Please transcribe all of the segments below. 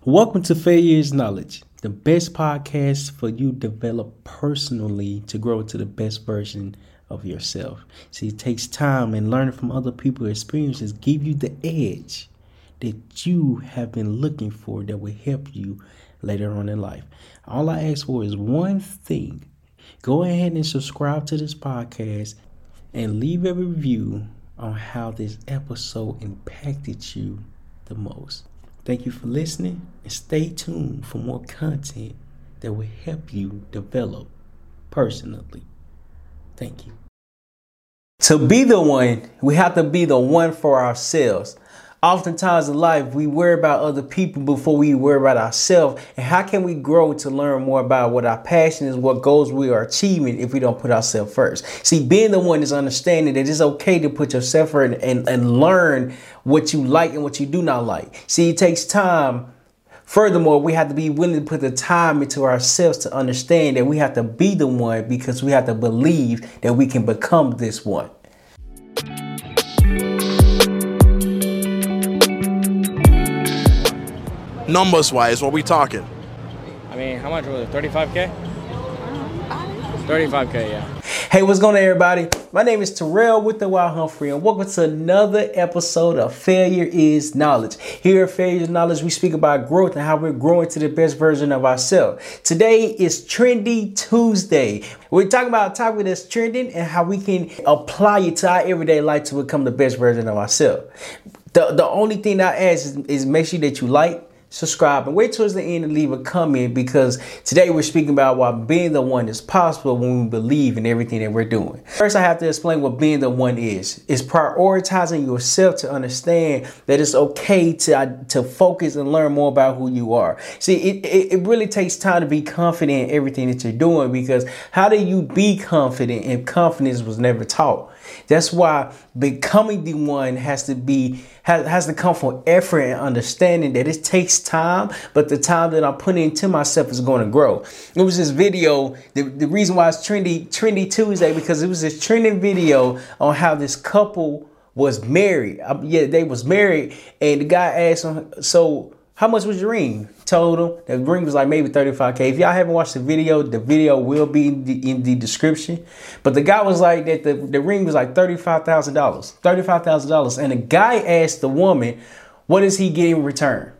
Welcome to Failure is Knowledge, the best podcast for you develop personally to grow into the best version of yourself. See, it takes time and learning from other people's experiences give you the edge that you have been looking for that will help you later on in life. All I ask for is one thing. Go ahead and subscribe to this podcast and leave a review on how this episode impacted you the most. Thank you for listening and stay tuned for more content that will help you develop personally. Thank you. To be the one, we have to be the one for ourselves. Oftentimes in life, we worry about other people before we worry about ourselves. And how can we grow to learn more about what our passion is, what goals we are achieving if we don't put ourselves first? See, being the one is understanding that it's okay to put yourself first and, and, learn what you like and what you do not like. See, it takes time. Furthermore, we have to be willing to put the time into ourselves to understand that we have to be the one because we have to believe that we can become this one. Numbers wise, what we talking? I mean, how much was it? 35K? 35K, yeah. Hey, what's going on, everybody? My name is Terryl with the Wild Humphrey, and welcome to another episode of Failure is Knowledge. Here at Failure is Knowledge, we speak about growth and how we're growing to the best version of ourselves. Today is Trendy Tuesday. We're talking about a topic that's trending and how we can apply it to our everyday life to become the best version of ourselves. The, the only thing I ask is, is make sure that you like, subscribe, and wait towards the end and leave a comment because today we're speaking about why being the one is possible when we believe in everything that we're doing. First, I have to explain what being the one is. It's prioritizing yourself to understand that it's okay to, uh, to focus and learn more about who you are. See, it, it, it really takes time to be confident in everything that you're doing because how do you be confident if confidence was never taught? That's why becoming the one has to be has, has to come from effort and understanding that it takes time, but the time that I'm putting into myself is going to grow. It was this video. The, the reason why it's trendy trendy Tuesday because it was this trending video on how this couple was married. Yeah, they was married, and the guy asked him, "So how much was your ring?" Told him the ring was like maybe 35k. If y'all haven't watched the video, the video will be in the, in the description. But the guy was like that the, the ring was like $35,000. $35,000. And the guy asked the woman, what is he getting in return?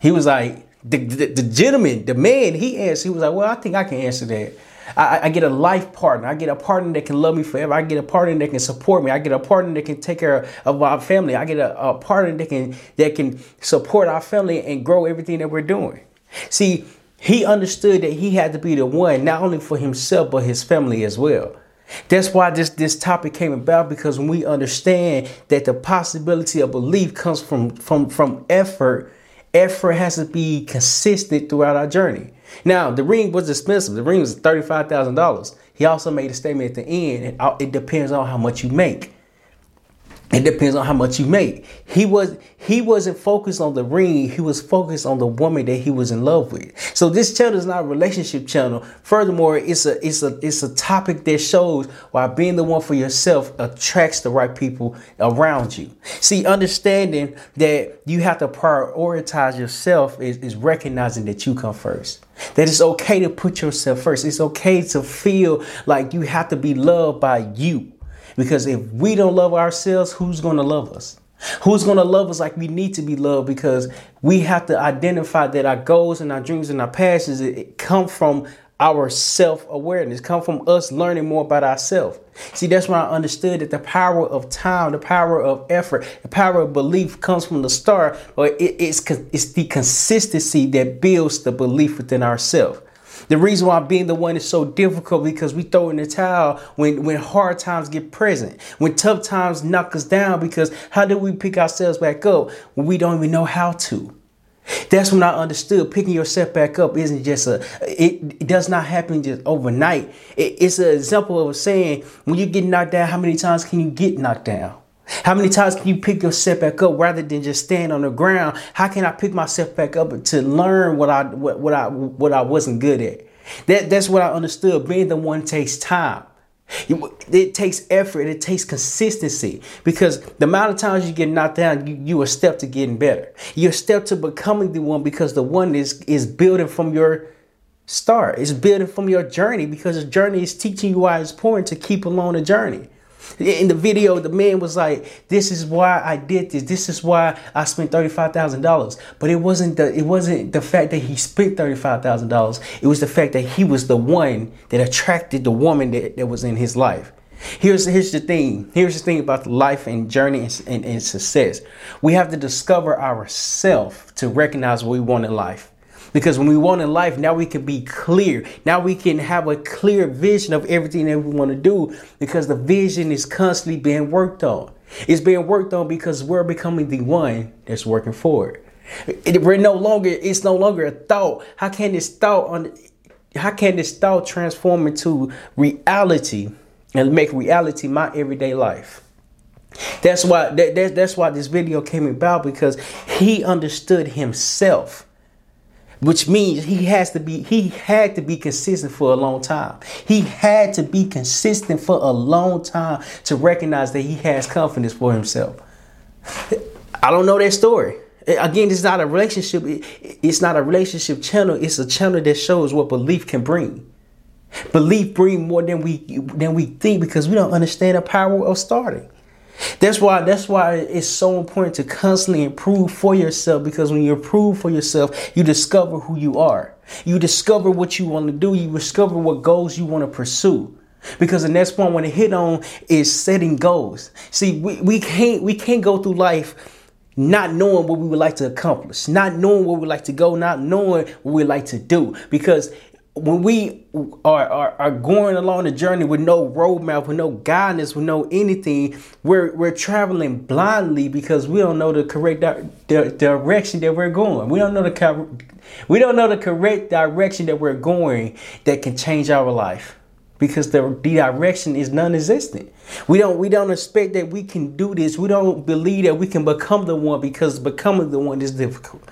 He was like, the, the, the gentleman, the man, he asked, he was like, well, I think I can answer that. I, I, get a life partner. I get a partner that can love me forever. I get a partner that can support me. I get a partner that can take care of my family. I get a, a partner that can that can support our family and grow everything that we're doing. See, he understood that he had to be the one, not only for himself but his family as well. That's why this this topic came about because when we understand that the possibility of belief comes from from from effort, effort has to be consistent throughout our journey. Now, the ring was expensive. The ring was $35,000. He also made a statement at the end, it depends on how much you make. It depends on how much you make. He was he wasn't focused on the ring. He was focused on the woman that he was in love with. So this channel is not a relationship channel. Furthermore, it's a it's a it's a topic that shows why being the one for yourself attracts the right people around you. See, understanding that you have to prioritize yourself is, is recognizing that you come first. That it's okay to put yourself first. It's okay to feel like you have to be loved by you. Because if we don't love ourselves, who's going to love us? Who's going to love us like we need to be loved? Because we have to identify that our goals and our dreams and our passions it, come from our self awareness, come from us learning more about ourselves. See, that's when I understood that the power of time, the power of effort, the power of belief comes from the start, but it, it's, it's the consistency that builds the belief within ourselves. The reason why being the one is so difficult because we throw in the towel when, when hard times get present, when tough times knock us down, because how do we pick ourselves back up when we don't even know how to? That's when I understood picking yourself back up isn't just a, it, it does not happen just overnight. It, it's an example of saying when you get knocked down, how many times can you get knocked down? How many times can you pick yourself back up rather than just stand on the ground? How can I pick myself back up to learn what I what, what I what I wasn't good at? That that's what I understood. Being the one takes time. It takes effort. It takes consistency because the amount of times you get knocked down, you, you a step to getting better. You're step to becoming the one because the one is is building from your start. It's building from your journey because the journey is teaching you why it's important to keep along the journey. In the video, the man was like, "This is why I did this. This is why I spent thirty five thousand dollars." But it wasn't the it wasn't the fact that he spent thirty five thousand dollars. It was the fact that he was the one that attracted the woman that, that was in his life. Here's here's the thing. Here's the thing about life and journey and, and, and success. We have to discover ourselves to recognize what we want in life. Because when we want in life, now we can be clear. Now we can have a clear vision of everything that we want to do because the vision is constantly being worked on. It's being worked on because we're becoming the one that's working for it. it we're no longer, it's no longer a thought. How can this thought on how can this thought transform into reality and make reality my everyday life? That's why that, that, that's why this video came about because he understood himself which means he has to be he had to be consistent for a long time. He had to be consistent for a long time to recognize that he has confidence for himself. I don't know that story. Again it's not a relationship it's not a relationship channel it's a channel that shows what belief can bring. Belief bring more than we than we think because we don't understand the power of starting that's why that's why it's so important to constantly improve for yourself because when you improve for yourself, you discover who you are. You discover what you want to do, you discover what goals you want to pursue. Because the next point I want to hit on is setting goals. See, we, we can't we can't go through life not knowing what we would like to accomplish, not knowing where we like to go, not knowing what we like to do. Because when we are, are, are going along the journey with no roadmap, with no guidance, with no anything, we're we're traveling blindly because we don't know the correct di- the direction that we're going. We don't know the we don't know the correct direction that we're going that can change our life because the, the direction is non-existent. We don't we don't expect that we can do this. We don't believe that we can become the one because becoming the one is difficult.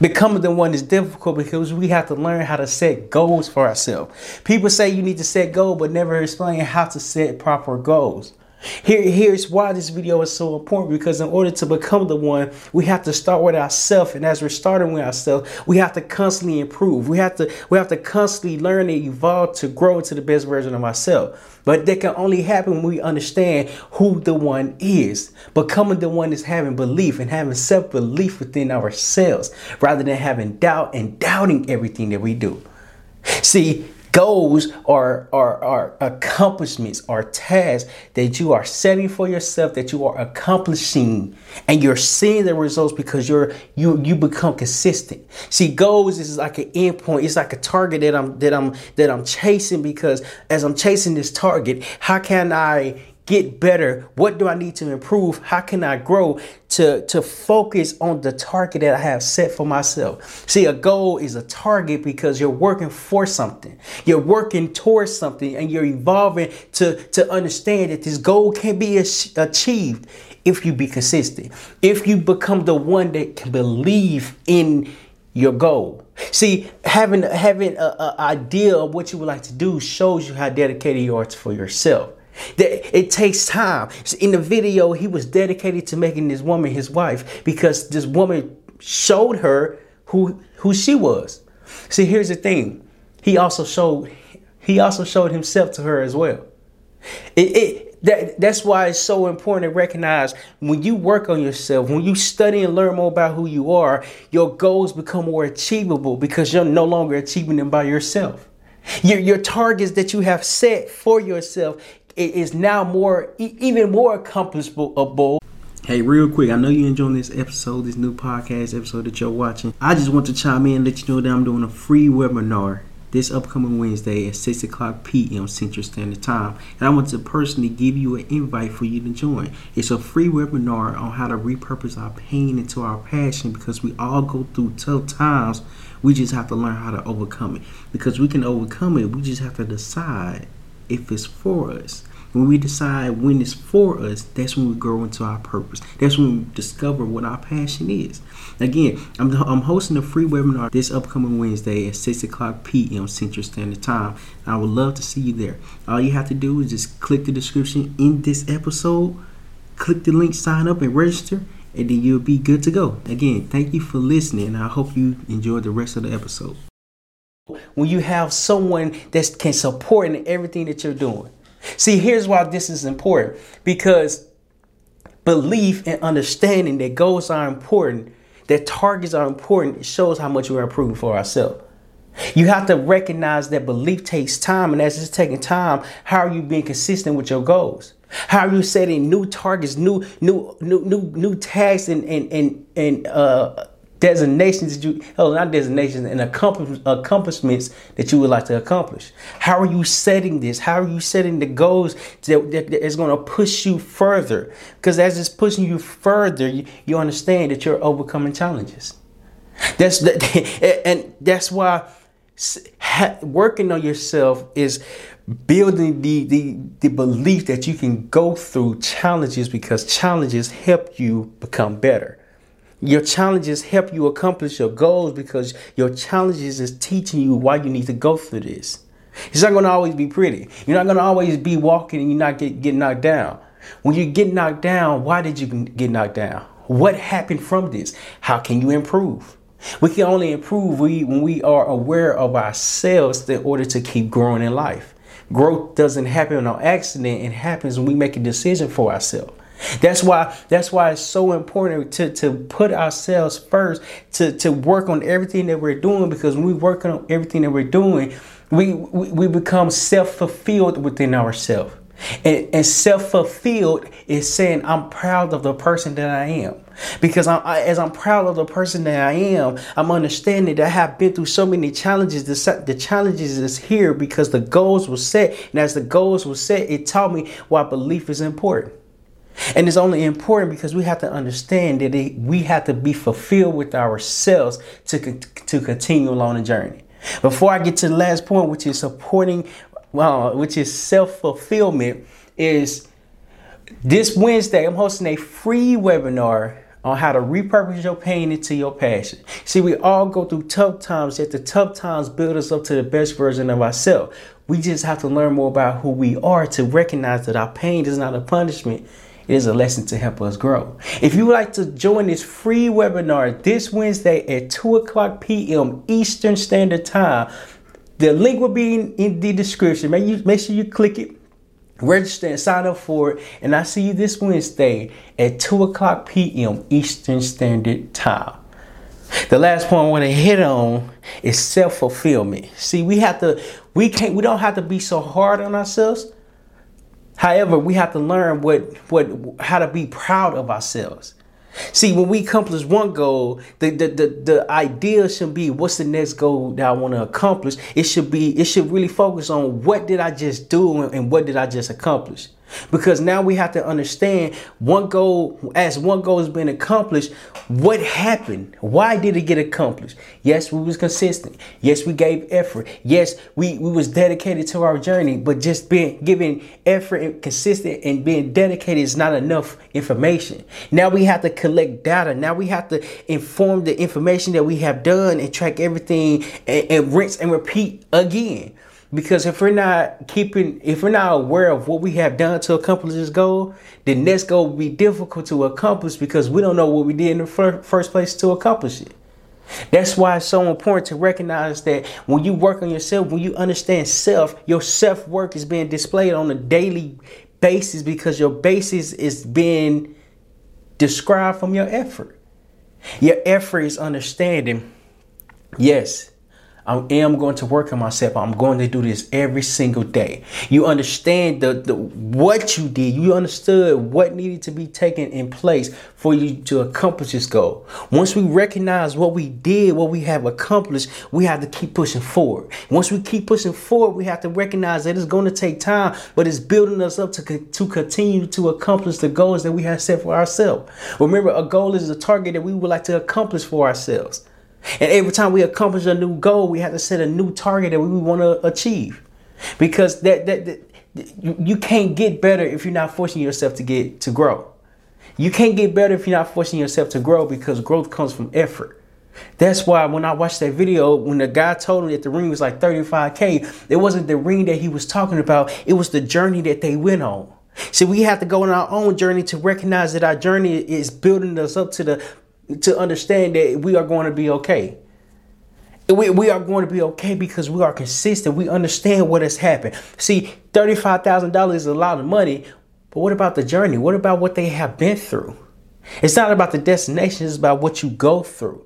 Becoming the one is difficult because we have to learn how to set goals for ourselves. People say you need to set goals, but never explain how to set proper goals. Here, here's why this video is so important because in order to become the one, we have to start with ourselves. And as we're starting with ourselves, we have to constantly improve. We have to we have to constantly learn and evolve to grow into the best version of ourselves. But that can only happen when we understand who the one is. Becoming the one is having belief and having self-belief within ourselves rather than having doubt and doubting everything that we do. See, Goals are, are, are accomplishments, are tasks that you are setting for yourself, that you are accomplishing, and you're seeing the results because you're you you become consistent. See, goals is like an endpoint. It's like a target that I'm that I'm that I'm chasing because as I'm chasing this target, how can I get better? What do I need to improve? How can I grow to, to focus on the target that I have set for myself? See, a goal is a target because you're working for something. You're working towards something and you're evolving to, to understand that this goal can be achieved if you be consistent. If you become the one that can believe in your goal. See, having having an idea of what you would like to do shows you how dedicated you are for yourself. It takes time. In the video, he was dedicated to making this woman his wife because this woman showed her who who she was. See, here's the thing. He also showed he also showed himself to her as well. It, it that that's why it's so important to recognize when you work on yourself, when you study and learn more about who you are, your goals become more achievable because you're no longer achieving them by yourself. Your, your targets that you have set for yourself is now more even more accomplishable. Hey, real quick, I know you're enjoying this episode, this new podcast episode that you're watching. I just want to chime in and let you know that I'm doing a free webinar this upcoming Wednesday at 6 o'clock p.m. Central Standard Time. And I want to personally give you an invite for you to join. It's a free webinar on how to repurpose our pain into our passion because we all go through tough times. We just have to learn how to overcome it. Because we can overcome it, we just have to decide if it's for us. When we decide when it's for us, that's when we grow into our purpose. That's when we discover what our passion is. Again, I'm, I'm hosting a free webinar this upcoming Wednesday at 6 o'clock p.m. Central Standard Time. I would love to see you there. All you have to do is just click the description in this episode, click the link, sign up, and register, and then you'll be good to go. Again, thank you for listening, I hope you enjoy the rest of the episode. When you have someone that can support in everything that you're doing. See, here's why this is important because belief and understanding that goals are important, that targets are important, it shows how much we're improving for ourselves. You have to recognize that belief takes time, and as it's taking time, how are you being consistent with your goals? How are you setting new targets, new new new new new tasks and and and, and uh designations that you, hell, not designations, and accomplishments that you would like to accomplish. How are you setting this? How are you setting the goals that, that, that is going to push you further? Because as it's pushing you further, you, you understand that you're overcoming challenges. That's the, and that's why working on yourself is building the, the the belief that you can go through challenges because challenges help you become better. Your challenges help you accomplish your goals because your challenges is teaching you why you need to go through this. It's not going to always be pretty. You're not going to always be walking and you're not get, get knocked down. When you get knocked down, why did you get knocked down? What happened from this? How can you improve? We can only improve when we are aware of ourselves in order to keep growing in life. Growth doesn't happen on accident, it happens when we make a decision for ourselves. That's why that's why it's so important to, to put ourselves first, to, to work on everything that we're doing, because when we work on everything that we're doing, we, we, we become self-fulfilled within ourselves. And, and self-fulfilled is saying I'm proud of the person that I am. Because I'm, I, as I'm proud of the person that I am, I'm understanding that I have been through so many challenges. The, the challenges is here because the goals were set. And as the goals were set, it taught me why belief is important. And it's only important because we have to understand that it, we have to be fulfilled with ourselves to, to continue along the journey. Before I get to the last point, which is supporting, well, which is self fulfillment, is this Wednesday I'm hosting a free webinar on how to repurpose your pain into your passion. See, we all go through tough times, yet the tough times build us up to the best version of ourselves. We just have to learn more about who we are to recognize that our pain is not a punishment, it is a lesson to help us grow. If you would like to join this free webinar this Wednesday at 2 o'clock p.m. Eastern Standard Time, the link will be in, in the description. Make, you, make sure you click it, register, and sign up for it. And I see you this Wednesday at 2 o'clock p.m. Eastern Standard Time. The last point I want to hit on is self-fulfillment. See, we have to, we can't, we don't have to be so hard on ourselves However, we have to learn what what how to be proud of ourselves. See, when we accomplish one goal, the, the, the, the idea should be what's the next goal that I want to accomplish. It should be it should really focus on what did I just do and what did I just accomplish. Because now we have to understand one goal, as one goal has been accomplished, what happened? Why did it get accomplished? Yes, we was consistent. Yes, we gave effort. Yes, we, we was dedicated to our journey, but just being giving effort and consistent and being dedicated is not enough information. Now we have to collect data. Now we have to inform the information that we have done and track everything and, and rinse and repeat again. Because if we're not keeping, if we're not aware of what we have done to accomplish this goal, the next goal will be difficult to accomplish because we don't know what we did in the fir- first place to accomplish it. That's why it's so important to recognize that when you work on yourself, when you understand self, your self work is being displayed on a daily basis because your basis is being described from your effort. Your effort is understanding, yes, I am going to work on myself. I'm going to do this every single day. You understand the, the what you did. You understood what needed to be taken in place for you to accomplish this goal. Once we recognize what we did, what we have accomplished, we have to keep pushing forward. Once we keep pushing forward, we have to recognize that it's going to take time, but it's building us up to, to continue to accomplish the goals that we have set for ourselves. Remember, a goal is a target that we would like to accomplish for ourselves. And every time we accomplish a new goal, we have to set a new target that we want to achieve. Because that, that, that you, you can't get better if you're not forcing yourself to get to grow. You can't get better if you're not forcing yourself to grow because growth comes from effort. That's why when I watched that video, when the guy told me that the ring was like 35K, it wasn't the ring that he was talking about, it was the journey that they went on. See, we have to go on our own journey to recognize that our journey is building us up to the to understand that we are going to be okay. We, we are going to be okay because we are consistent. We understand what has happened. See, $35,000 is a lot of money, but what about the journey? What about what they have been through? It's not about the destination, it's about what you go through.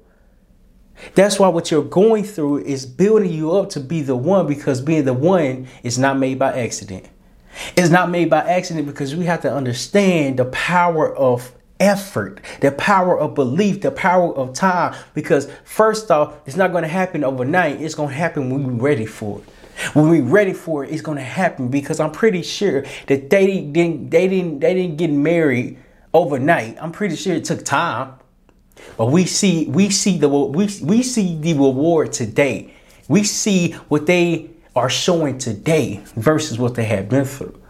That's why what you're going through is building you up to be the one because being the one is not made by accident. It's not made by accident because we have to understand the power of effort, the power of belief, the power of time. Because first off, it's not going to happen overnight. It's going to happen when we're ready for it. When we're ready for it, it's going to happen because I'm pretty sure that they didn't, they didn't, they didn't get married overnight. I'm pretty sure it took time. But we see, we see the, we, we see the reward today. We see what they are showing today versus what they have been through.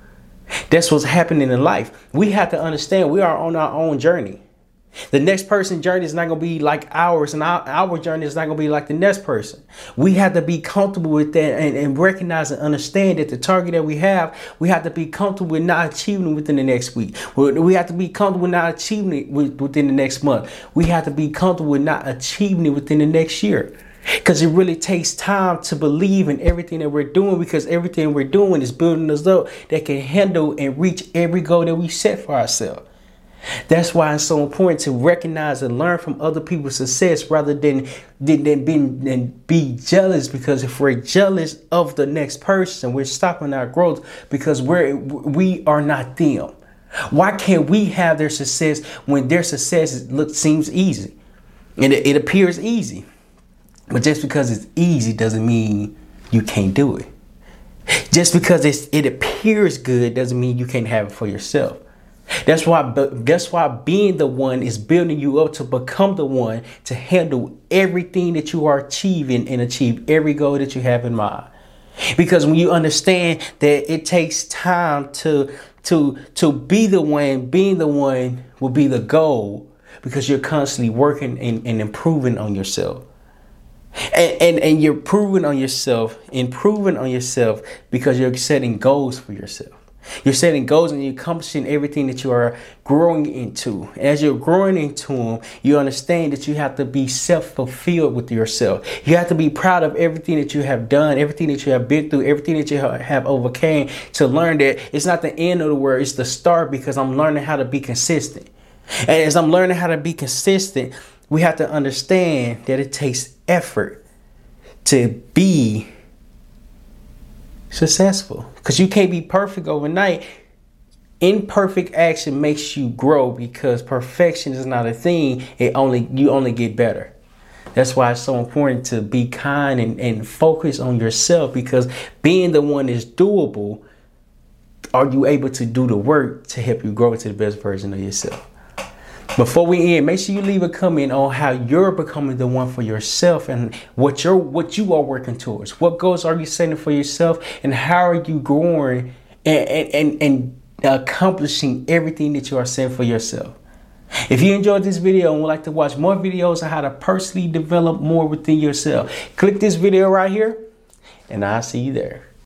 That's what's happening in life. We have to understand we are on our own journey. The next person's journey is not going to be like ours, and our, our journey is not going to be like the next person. We have to be comfortable with that and, and recognize and understand that the target that we have, we have to be comfortable with not achieving it within the next week. We have to be comfortable with not achieving it within the next month. We have to be comfortable with not achieving it within the next year. Because it really takes time to believe in everything that we're doing because everything we're doing is building us up that can handle and reach every goal that we set for ourselves. That's why it's so important to recognize and learn from other people's success rather than than, than, being, than be jealous. Because if we're jealous of the next person, we're stopping our growth because we're we are not them. Why can't we have their success when their success look seems easy and it, it appears easy? But just because it's easy doesn't mean you can't do it. Just because it appears good doesn't mean you can't have it for yourself. That's why that's why being the one is building you up to become the one to handle everything that you are achieving and achieve every goal that you have in mind. Because when you understand that it takes time to to to be the one, being the one will be the goal because you're constantly working and, and improving on yourself. And, and, and you're proving on yourself, improving on yourself because you're setting goals for yourself. You're setting goals and you're accomplishing everything that you are growing into. As you're growing into them, you understand that you have to be self fulfilled with yourself. You have to be proud of everything that you have done, everything that you have been through, everything that you have overcame to learn that it's not the end of the world, it's the start because I'm learning how to be consistent. And as I'm learning how to be consistent, we have to understand that it takes effort to be successful because you can't be perfect overnight. Imperfect action makes you grow because perfection is not a thing. It only you only get better. That's why it's so important to be kind and, and focus on yourself because being the one is doable. Are you able to do the work to help you grow into the best version of yourself? Before we end, make sure you leave a comment on how you're becoming the one for yourself and what you're what you are working towards. What goals are you setting for yourself and how are you growing and and, and, and accomplishing everything that you are setting for yourself. If you enjoyed this video and would like to watch more videos on how to personally develop more within yourself, click this video right here and I'll see you there.